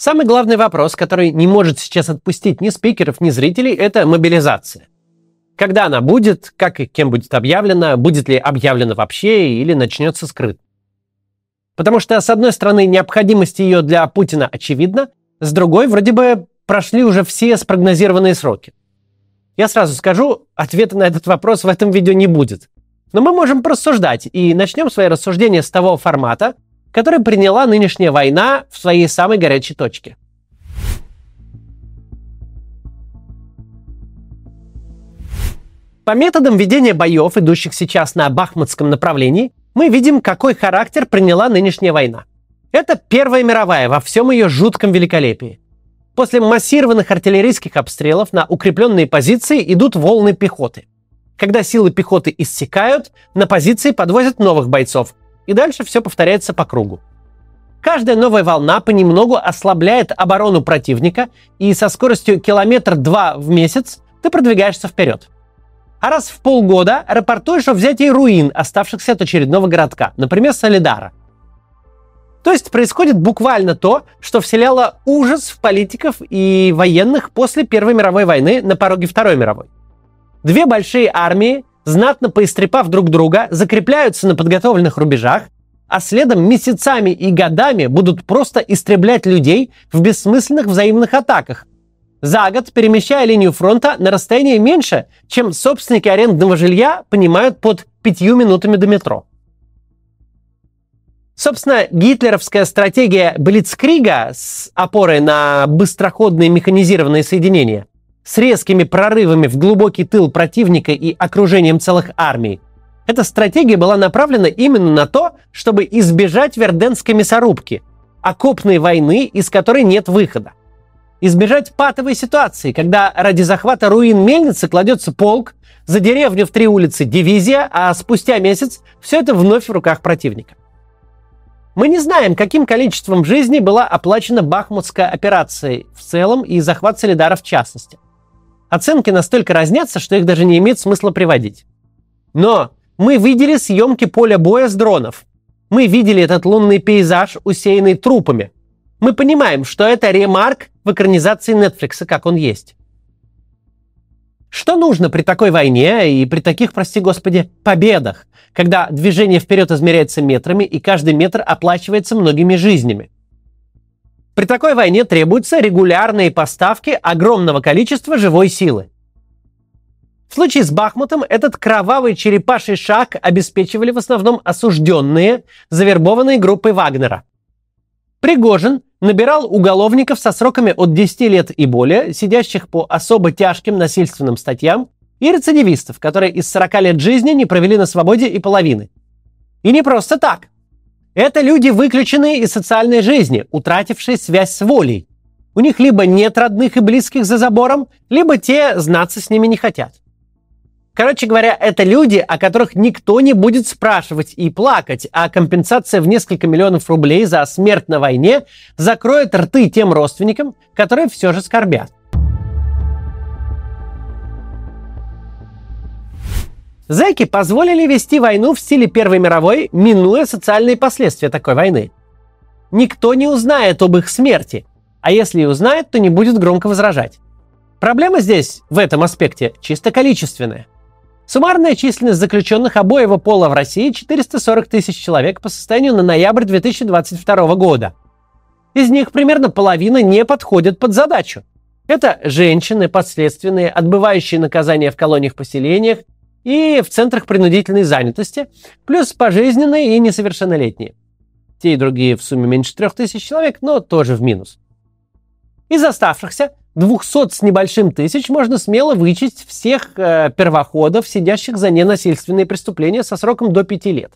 Самый главный вопрос, который не может сейчас отпустить ни спикеров, ни зрителей, это мобилизация. Когда она будет, как и кем будет объявлена, будет ли объявлена вообще или начнется скрыт. Потому что, с одной стороны, необходимость ее для Путина очевидна, с другой, вроде бы, прошли уже все спрогнозированные сроки. Я сразу скажу, ответа на этот вопрос в этом видео не будет. Но мы можем порассуждать, и начнем свои рассуждения с того формата, который приняла нынешняя война в своей самой горячей точке. По методам ведения боев, идущих сейчас на Бахмутском направлении, мы видим, какой характер приняла нынешняя война. Это Первая мировая во всем ее жутком великолепии. После массированных артиллерийских обстрелов на укрепленные позиции идут волны пехоты. Когда силы пехоты иссякают, на позиции подвозят новых бойцов, и дальше все повторяется по кругу. Каждая новая волна понемногу ослабляет оборону противника, и со скоростью километр-два в месяц ты продвигаешься вперед. А раз в полгода рапортуешь о взятии руин, оставшихся от очередного городка, например, Солидара. То есть происходит буквально то, что вселяло ужас в политиков и военных после Первой мировой войны на пороге Второй мировой. Две большие армии, знатно поистрепав друг друга, закрепляются на подготовленных рубежах, а следом месяцами и годами будут просто истреблять людей в бессмысленных взаимных атаках, за год перемещая линию фронта на расстояние меньше, чем собственники арендного жилья понимают под пятью минутами до метро. Собственно, гитлеровская стратегия Блицкрига с опорой на быстроходные механизированные соединения, с резкими прорывами в глубокий тыл противника и окружением целых армий, эта стратегия была направлена именно на то, чтобы избежать Верденской мясорубки, окопной войны, из которой нет выхода избежать патовой ситуации, когда ради захвата руин мельницы кладется полк, за деревню в три улицы дивизия, а спустя месяц все это вновь в руках противника. Мы не знаем, каким количеством жизней была оплачена Бахмутская операция в целом и захват Солидара в частности. Оценки настолько разнятся, что их даже не имеет смысла приводить. Но мы видели съемки поля боя с дронов. Мы видели этот лунный пейзаж, усеянный трупами – мы понимаем, что это ремарк в экранизации Netflix, как он есть. Что нужно при такой войне и при таких, прости господи, победах, когда движение вперед измеряется метрами и каждый метр оплачивается многими жизнями? При такой войне требуются регулярные поставки огромного количества живой силы. В случае с Бахмутом этот кровавый черепаший шаг обеспечивали в основном осужденные, завербованные группой Вагнера. Пригожин набирал уголовников со сроками от 10 лет и более, сидящих по особо тяжким насильственным статьям, и рецидивистов, которые из 40 лет жизни не провели на свободе и половины. И не просто так. Это люди, выключенные из социальной жизни, утратившие связь с волей. У них либо нет родных и близких за забором, либо те знаться с ними не хотят. Короче говоря, это люди, о которых никто не будет спрашивать и плакать, а компенсация в несколько миллионов рублей за смерть на войне закроет рты тем родственникам, которые все же скорбят. Зэки позволили вести войну в стиле Первой мировой, минуя социальные последствия такой войны. Никто не узнает об их смерти, а если и узнает, то не будет громко возражать. Проблема здесь, в этом аспекте, чисто количественная – Суммарная численность заключенных обоего пола в России 440 тысяч человек по состоянию на ноябрь 2022 года. Из них примерно половина не подходит под задачу. Это женщины, подследственные, отбывающие наказания в колониях-поселениях и в центрах принудительной занятости, плюс пожизненные и несовершеннолетние. Те и другие в сумме меньше 3000 человек, но тоже в минус. Из оставшихся 200 с небольшим тысяч можно смело вычесть всех э, первоходов, сидящих за ненасильственные преступления со сроком до 5 лет.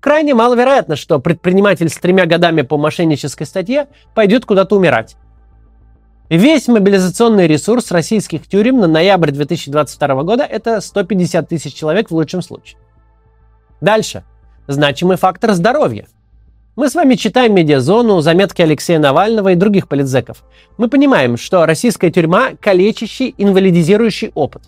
Крайне маловероятно, что предприниматель с тремя годами по мошеннической статье пойдет куда-то умирать. Весь мобилизационный ресурс российских тюрем на ноябрь 2022 года – это 150 тысяч человек в лучшем случае. Дальше. Значимый фактор здоровья – мы с вами читаем «Медиазону», заметки Алексея Навального и других политзеков. Мы понимаем, что российская тюрьма – калечащий, инвалидизирующий опыт.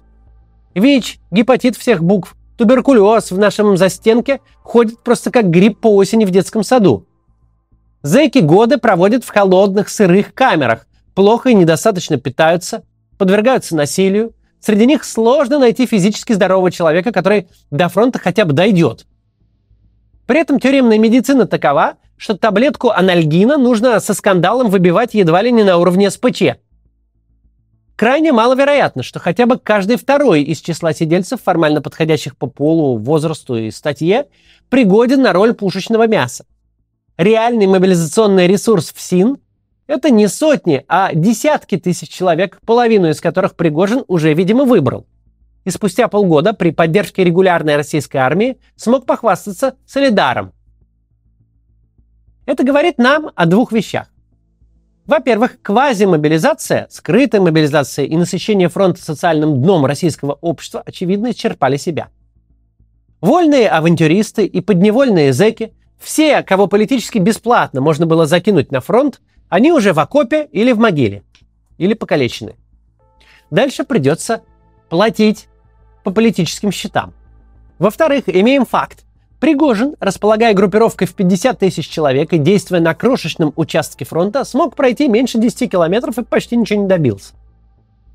ВИЧ, гепатит всех букв, туберкулез в нашем застенке ходит просто как грипп по осени в детском саду. Зэки годы проводят в холодных, сырых камерах, плохо и недостаточно питаются, подвергаются насилию. Среди них сложно найти физически здорового человека, который до фронта хотя бы дойдет. При этом тюремная медицина такова, что таблетку анальгина нужно со скандалом выбивать едва ли не на уровне СПЧ. Крайне маловероятно, что хотя бы каждый второй из числа сидельцев, формально подходящих по полу, возрасту и статье, пригоден на роль пушечного мяса. Реальный мобилизационный ресурс в СИН – это не сотни, а десятки тысяч человек, половину из которых Пригожин уже, видимо, выбрал. И спустя полгода при поддержке регулярной российской армии смог похвастаться солидаром – это говорит нам о двух вещах. Во-первых, квазимобилизация, скрытая мобилизация и насыщение фронта социальным дном российского общества, очевидно, исчерпали себя. Вольные авантюристы и подневольные зэки, все, кого политически бесплатно можно было закинуть на фронт, они уже в окопе или в могиле, или покалечены. Дальше придется платить по политическим счетам. Во-вторых, имеем факт. Пригожин, располагая группировкой в 50 тысяч человек и действуя на крошечном участке фронта, смог пройти меньше 10 километров и почти ничего не добился.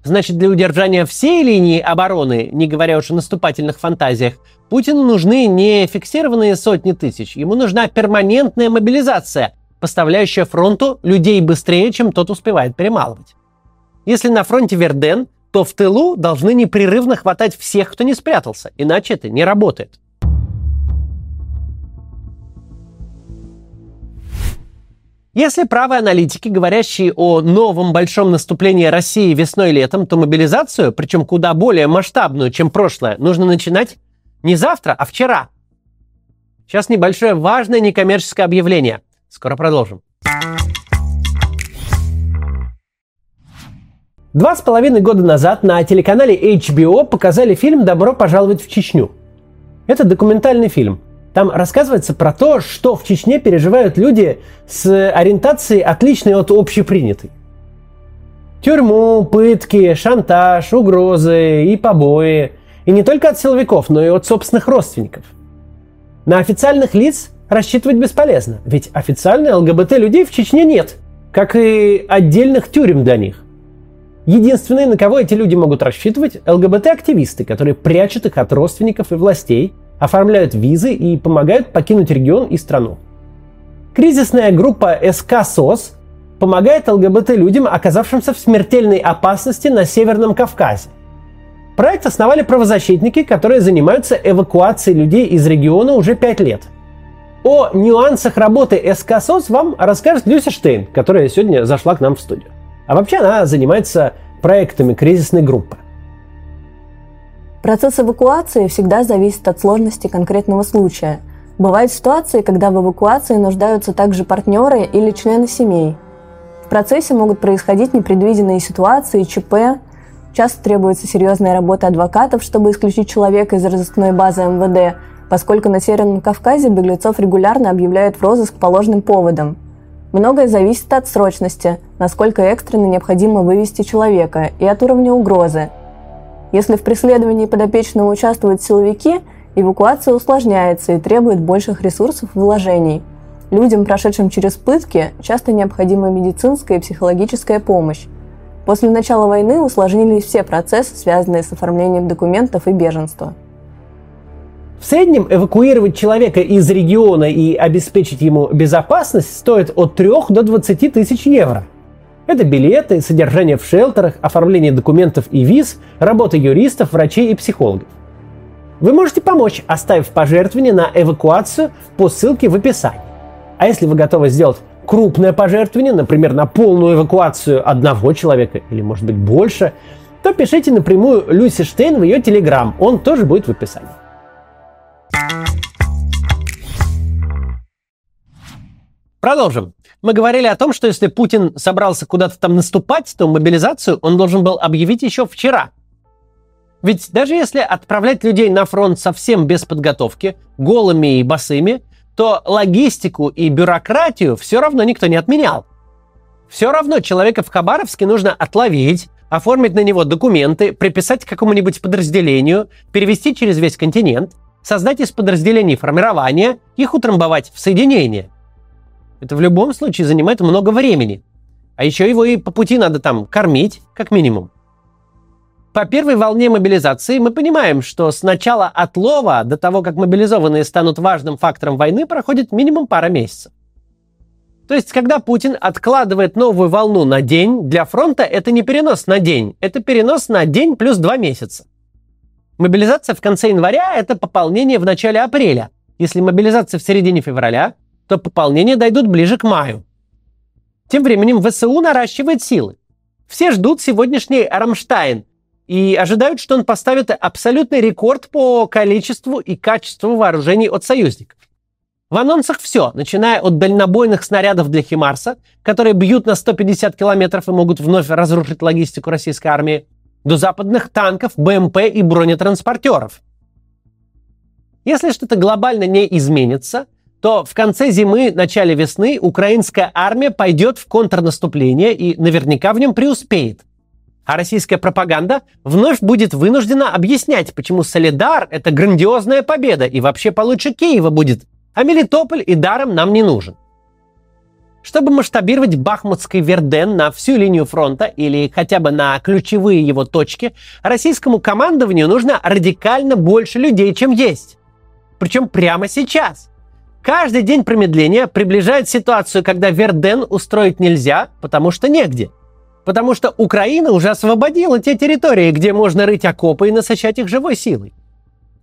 Значит, для удержания всей линии обороны, не говоря уж о наступательных фантазиях, Путину нужны не фиксированные сотни тысяч, ему нужна перманентная мобилизация, поставляющая фронту людей быстрее, чем тот успевает перемалывать. Если на фронте Верден, то в тылу должны непрерывно хватать всех, кто не спрятался, иначе это не работает. Если правые аналитики, говорящие о новом большом наступлении России весной и летом, то мобилизацию, причем куда более масштабную, чем прошлое, нужно начинать не завтра, а вчера. Сейчас небольшое важное некоммерческое объявление. Скоро продолжим. Два с половиной года назад на телеканале HBO показали фильм «Добро пожаловать в Чечню». Это документальный фильм. Там рассказывается про то, что в Чечне переживают люди с ориентацией, отличной от общепринятой. Тюрьму, пытки, шантаж, угрозы и побои. И не только от силовиков, но и от собственных родственников. На официальных лиц рассчитывать бесполезно, ведь официальных ЛГБТ-людей в Чечне нет, как и отдельных тюрем для них. Единственные, на кого эти люди могут рассчитывать, ЛГБТ-активисты, которые прячут их от родственников и властей – оформляют визы и помогают покинуть регион и страну. Кризисная группа СК СОС помогает ЛГБТ-людям, оказавшимся в смертельной опасности на Северном Кавказе. Проект основали правозащитники, которые занимаются эвакуацией людей из региона уже пять лет. О нюансах работы СК СОС вам расскажет Люся Штейн, которая сегодня зашла к нам в студию. А вообще она занимается проектами кризисной группы. Процесс эвакуации всегда зависит от сложности конкретного случая. Бывают ситуации, когда в эвакуации нуждаются также партнеры или члены семей. В процессе могут происходить непредвиденные ситуации, ЧП. Часто требуется серьезная работа адвокатов, чтобы исключить человека из разыскной базы МВД, поскольку на Северном Кавказе беглецов регулярно объявляют в розыск по ложным поводам. Многое зависит от срочности, насколько экстренно необходимо вывести человека, и от уровня угрозы – если в преследовании подопечного участвуют силовики, эвакуация усложняется и требует больших ресурсов и вложений. Людям, прошедшим через пытки, часто необходима медицинская и психологическая помощь. После начала войны усложнились все процессы, связанные с оформлением документов и беженства. В среднем эвакуировать человека из региона и обеспечить ему безопасность стоит от 3 до 20 тысяч евро – это билеты, содержание в шелтерах, оформление документов и виз, работа юристов, врачей и психологов. Вы можете помочь, оставив пожертвование на эвакуацию по ссылке в описании. А если вы готовы сделать крупное пожертвование, например, на полную эвакуацию одного человека или, может быть, больше, то пишите напрямую Люси Штейн в ее телеграм, он тоже будет в описании. Продолжим. Мы говорили о том, что если Путин собрался куда-то там наступать, то мобилизацию он должен был объявить еще вчера. Ведь даже если отправлять людей на фронт совсем без подготовки, голыми и босыми, то логистику и бюрократию все равно никто не отменял. Все равно человека в Хабаровске нужно отловить, оформить на него документы, приписать к какому-нибудь подразделению, перевести через весь континент, создать из подразделений формирования, их утрамбовать в соединение. Это в любом случае занимает много времени. А еще его и по пути надо там кормить, как минимум. По первой волне мобилизации мы понимаем, что с начала отлова до того, как мобилизованные станут важным фактором войны, проходит минимум пара месяцев. То есть, когда Путин откладывает новую волну на день, для фронта это не перенос на день, это перенос на день плюс два месяца. Мобилизация в конце января – это пополнение в начале апреля. Если мобилизация в середине февраля, то пополнения дойдут ближе к маю. Тем временем ВСУ наращивает силы. Все ждут сегодняшний Рамштайн и ожидают, что он поставит абсолютный рекорд по количеству и качеству вооружений от союзников. В анонсах все, начиная от дальнобойных снарядов для Химарса, которые бьют на 150 километров и могут вновь разрушить логистику российской армии, до западных танков, БМП и бронетранспортеров. Если что-то глобально не изменится, то в конце зимы, начале весны украинская армия пойдет в контрнаступление и наверняка в нем преуспеет. А российская пропаганда вновь будет вынуждена объяснять, почему Солидар – это грандиозная победа и вообще получше Киева будет, а Мелитополь и даром нам не нужен. Чтобы масштабировать Бахмутский Верден на всю линию фронта или хотя бы на ключевые его точки, российскому командованию нужно радикально больше людей, чем есть. Причем прямо сейчас – Каждый день промедления приближает ситуацию, когда Верден устроить нельзя, потому что негде. Потому что Украина уже освободила те территории, где можно рыть окопы и насыщать их живой силой.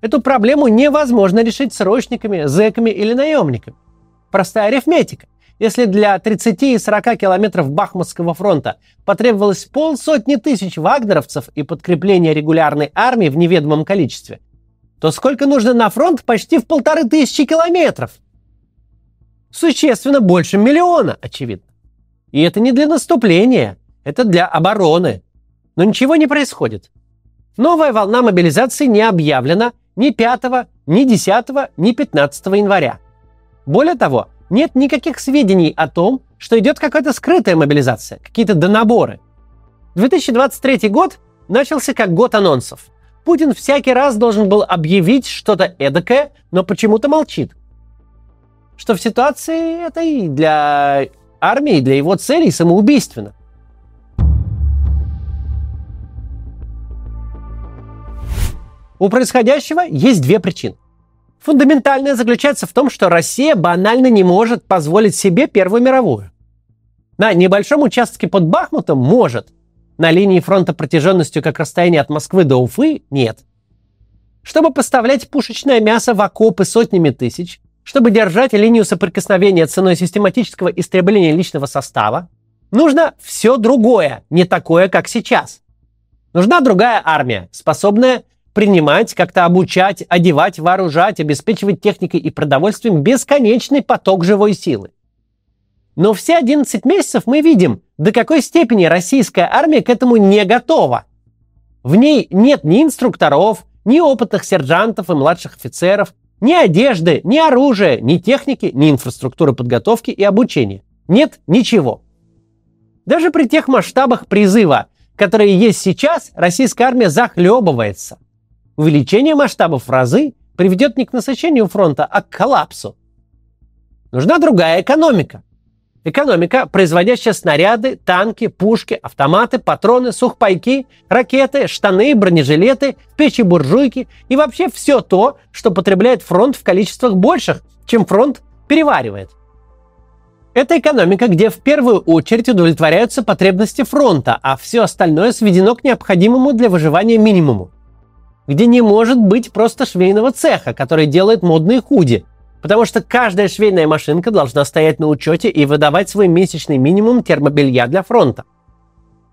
Эту проблему невозможно решить срочниками, зэками или наемниками. Простая арифметика. Если для 30 и 40 километров Бахмутского фронта потребовалось полсотни тысяч вагнеровцев и подкрепления регулярной армии в неведомом количестве, то сколько нужно на фронт почти в полторы тысячи километров? существенно больше миллиона, очевидно. И это не для наступления, это для обороны. Но ничего не происходит. Новая волна мобилизации не объявлена ни 5, ни 10, ни 15 января. Более того, нет никаких сведений о том, что идет какая-то скрытая мобилизация, какие-то донаборы. 2023 год начался как год анонсов. Путин всякий раз должен был объявить что-то эдакое, но почему-то молчит что в ситуации этой для армии, для его целей самоубийственно. У происходящего есть две причины. Фундаментальная заключается в том, что Россия банально не может позволить себе Первую мировую. На небольшом участке под Бахмутом может. На линии фронта протяженностью как расстояние от Москвы до Уфы – нет. Чтобы поставлять пушечное мясо в окопы сотнями тысяч, чтобы держать линию соприкосновения ценой систематического истребления личного состава, нужно все другое, не такое, как сейчас. Нужна другая армия, способная принимать, как-то обучать, одевать, вооружать, обеспечивать техникой и продовольствием бесконечный поток живой силы. Но все 11 месяцев мы видим, до какой степени российская армия к этому не готова. В ней нет ни инструкторов, ни опытных сержантов и младших офицеров, ни одежды, ни оружия, ни техники, ни инфраструктуры подготовки и обучения. Нет ничего. Даже при тех масштабах призыва, которые есть сейчас, российская армия захлебывается. Увеличение масштабов в разы приведет не к насыщению фронта, а к коллапсу. Нужна другая экономика – Экономика, производящая снаряды, танки, пушки, автоматы, патроны, сухпайки, ракеты, штаны, бронежилеты, печи-буржуйки и вообще все то, что потребляет фронт в количествах больших, чем фронт переваривает. Это экономика, где в первую очередь удовлетворяются потребности фронта, а все остальное сведено к необходимому для выживания минимуму. Где не может быть просто швейного цеха, который делает модные худи – Потому что каждая швейная машинка должна стоять на учете и выдавать свой месячный минимум термобелья для фронта.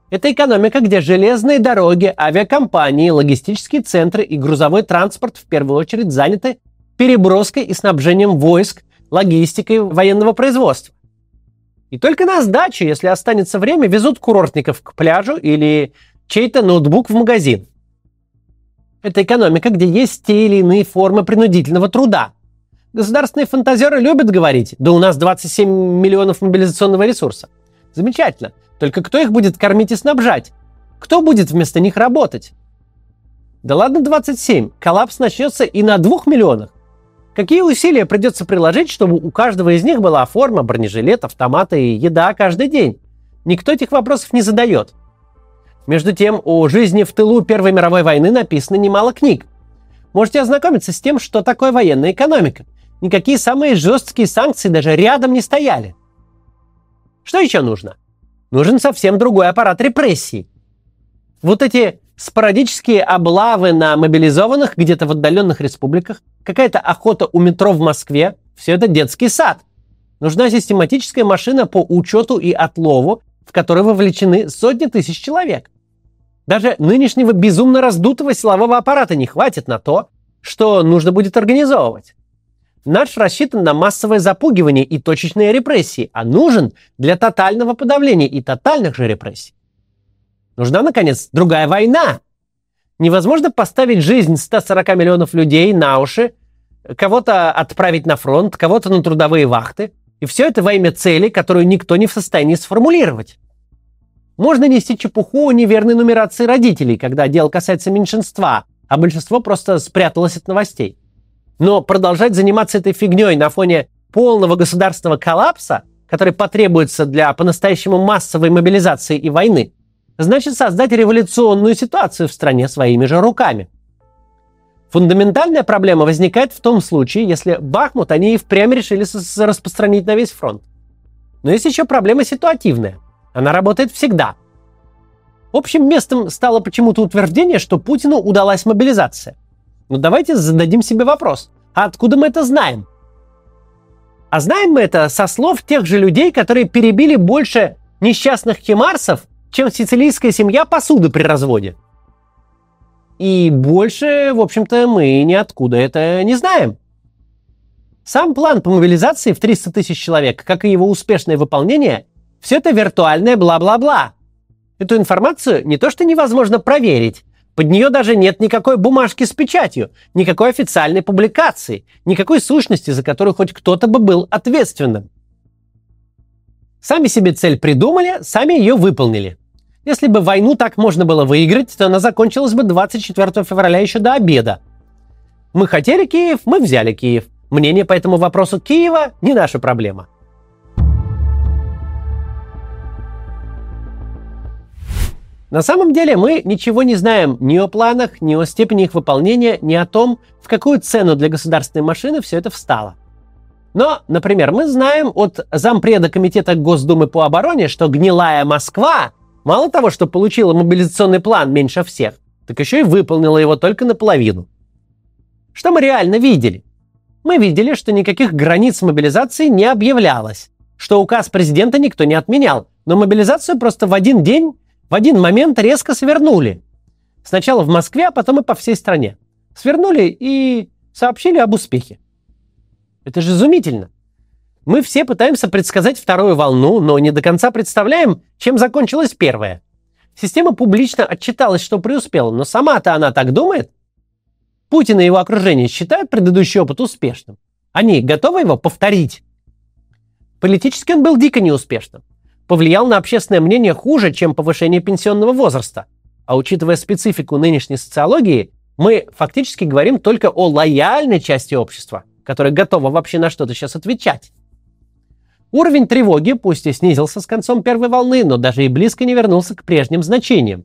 Это экономика, где железные дороги, авиакомпании, логистические центры и грузовой транспорт в первую очередь заняты переброской и снабжением войск, логистикой военного производства. И только на сдачу, если останется время, везут курортников к пляжу или чей-то ноутбук в магазин. Это экономика, где есть те или иные формы принудительного труда – Государственные фантазеры любят говорить, да у нас 27 миллионов мобилизационного ресурса. Замечательно. Только кто их будет кормить и снабжать? Кто будет вместо них работать? Да ладно 27, коллапс начнется и на 2 миллионах. Какие усилия придется приложить, чтобы у каждого из них была форма, бронежилет, автоматы и еда каждый день? Никто этих вопросов не задает. Между тем, о жизни в тылу Первой мировой войны написано немало книг. Можете ознакомиться с тем, что такое военная экономика. Никакие самые жесткие санкции даже рядом не стояли. Что еще нужно? Нужен совсем другой аппарат репрессий. Вот эти спорадические облавы на мобилизованных где-то в отдаленных республиках, какая-то охота у метро в Москве, все это детский сад. Нужна систематическая машина по учету и отлову, в которой вовлечены сотни тысяч человек. Даже нынешнего безумно раздутого силового аппарата не хватит на то, что нужно будет организовывать. Наш рассчитан на массовое запугивание и точечные репрессии, а нужен для тотального подавления и тотальных же репрессий. Нужна, наконец, другая война. Невозможно поставить жизнь 140 миллионов людей на уши, кого-то отправить на фронт, кого-то на трудовые вахты. И все это во имя цели, которую никто не в состоянии сформулировать. Можно нести чепуху о неверной нумерации родителей, когда дело касается меньшинства, а большинство просто спряталось от новостей. Но продолжать заниматься этой фигней на фоне полного государственного коллапса, который потребуется для по-настоящему массовой мобилизации и войны, значит создать революционную ситуацию в стране своими же руками. Фундаментальная проблема возникает в том случае, если Бахмут они и впрямь решили распространить на весь фронт. Но есть еще проблема ситуативная. Она работает всегда. Общим местом стало почему-то утверждение, что Путину удалась мобилизация. Но давайте зададим себе вопрос. А откуда мы это знаем? А знаем мы это со слов тех же людей, которые перебили больше несчастных химарсов, чем сицилийская семья посуды при разводе. И больше, в общем-то, мы ниоткуда это не знаем. Сам план по мобилизации в 300 тысяч человек, как и его успешное выполнение, все это виртуальное бла-бла-бла. Эту информацию не то что невозможно проверить, под нее даже нет никакой бумажки с печатью, никакой официальной публикации, никакой сущности, за которую хоть кто-то бы был ответственным. Сами себе цель придумали, сами ее выполнили. Если бы войну так можно было выиграть, то она закончилась бы 24 февраля еще до обеда. Мы хотели Киев, мы взяли Киев. Мнение по этому вопросу Киева не наша проблема. На самом деле мы ничего не знаем ни о планах, ни о степени их выполнения, ни о том, в какую цену для государственной машины все это встало. Но, например, мы знаем от зампреда Комитета Госдумы по обороне, что гнилая Москва Мало того, что получила мобилизационный план меньше всех, так еще и выполнила его только наполовину. Что мы реально видели? Мы видели, что никаких границ мобилизации не объявлялось, что указ президента никто не отменял, но мобилизацию просто в один день, в один момент резко свернули. Сначала в Москве, а потом и по всей стране. Свернули и сообщили об успехе. Это же изумительно. Мы все пытаемся предсказать вторую волну, но не до конца представляем, чем закончилась первая. Система публично отчиталась, что преуспела, но сама-то она так думает? Путин и его окружение считают предыдущий опыт успешным. Они готовы его повторить? Политически он был дико неуспешным. Повлиял на общественное мнение хуже, чем повышение пенсионного возраста. А учитывая специфику нынешней социологии, мы фактически говорим только о лояльной части общества, которая готова вообще на что-то сейчас отвечать. Уровень тревоги пусть и снизился с концом первой волны, но даже и близко не вернулся к прежним значениям.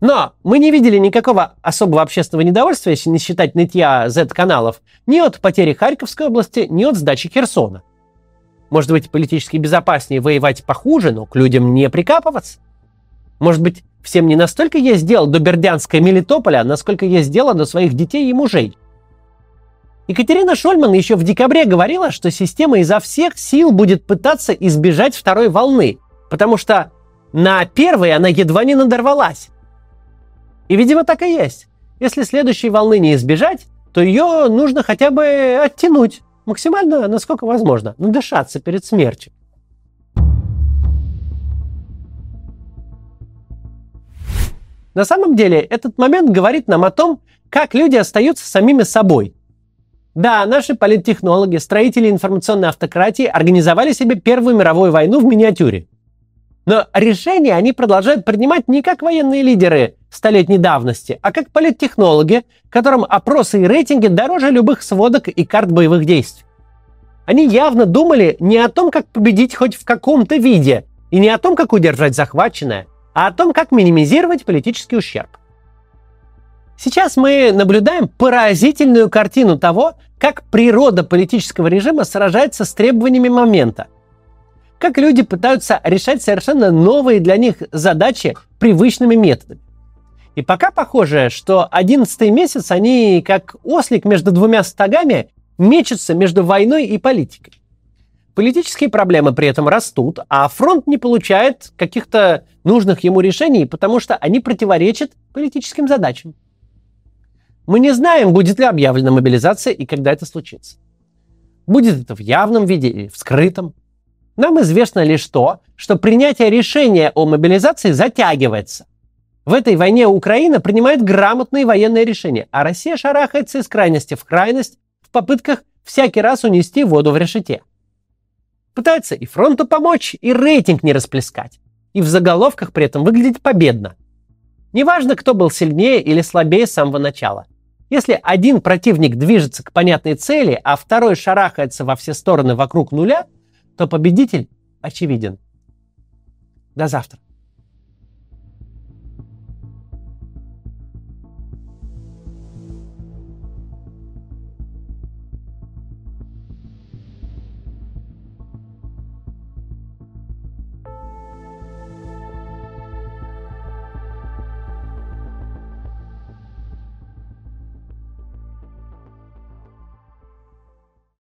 Но мы не видели никакого особого общественного недовольствия, если не считать нытья Z-каналов, ни от потери Харьковской области, ни от сдачи Херсона. Может быть, политически безопаснее воевать похуже, но к людям не прикапываться? Может быть, всем не настолько есть дело до Бердянска и Мелитополя, насколько есть дело до своих детей и мужей? Екатерина Шольман еще в декабре говорила, что система изо всех сил будет пытаться избежать второй волны, потому что на первой она едва не надорвалась. И, видимо, так и есть. Если следующей волны не избежать, то ее нужно хотя бы оттянуть максимально, насколько возможно, надышаться перед смертью. На самом деле, этот момент говорит нам о том, как люди остаются самими собой – да, наши политтехнологи, строители информационной автократии организовали себе Первую мировую войну в миниатюре. Но решения они продолжают принимать не как военные лидеры столетней давности, а как политтехнологи, которым опросы и рейтинги дороже любых сводок и карт боевых действий. Они явно думали не о том, как победить хоть в каком-то виде, и не о том, как удержать захваченное, а о том, как минимизировать политический ущерб. Сейчас мы наблюдаем поразительную картину того, как природа политического режима сражается с требованиями момента – как люди пытаются решать совершенно новые для них задачи привычными методами. И пока похоже, что одиннадцатый месяц они, как ослик между двумя стогами, мечутся между войной и политикой. Политические проблемы при этом растут, а фронт не получает каких-то нужных ему решений, потому что они противоречат политическим задачам. Мы не знаем, будет ли объявлена мобилизация и когда это случится. Будет это в явном виде или в скрытом. Нам известно лишь то, что принятие решения о мобилизации затягивается. В этой войне Украина принимает грамотные военные решения, а Россия шарахается из крайности в крайность в попытках всякий раз унести воду в решете. Пытается и фронту помочь, и рейтинг не расплескать. И в заголовках при этом выглядеть победно. Неважно, кто был сильнее или слабее с самого начала. Если один противник движется к понятной цели, а второй шарахается во все стороны вокруг нуля – то победитель очевиден. До завтра.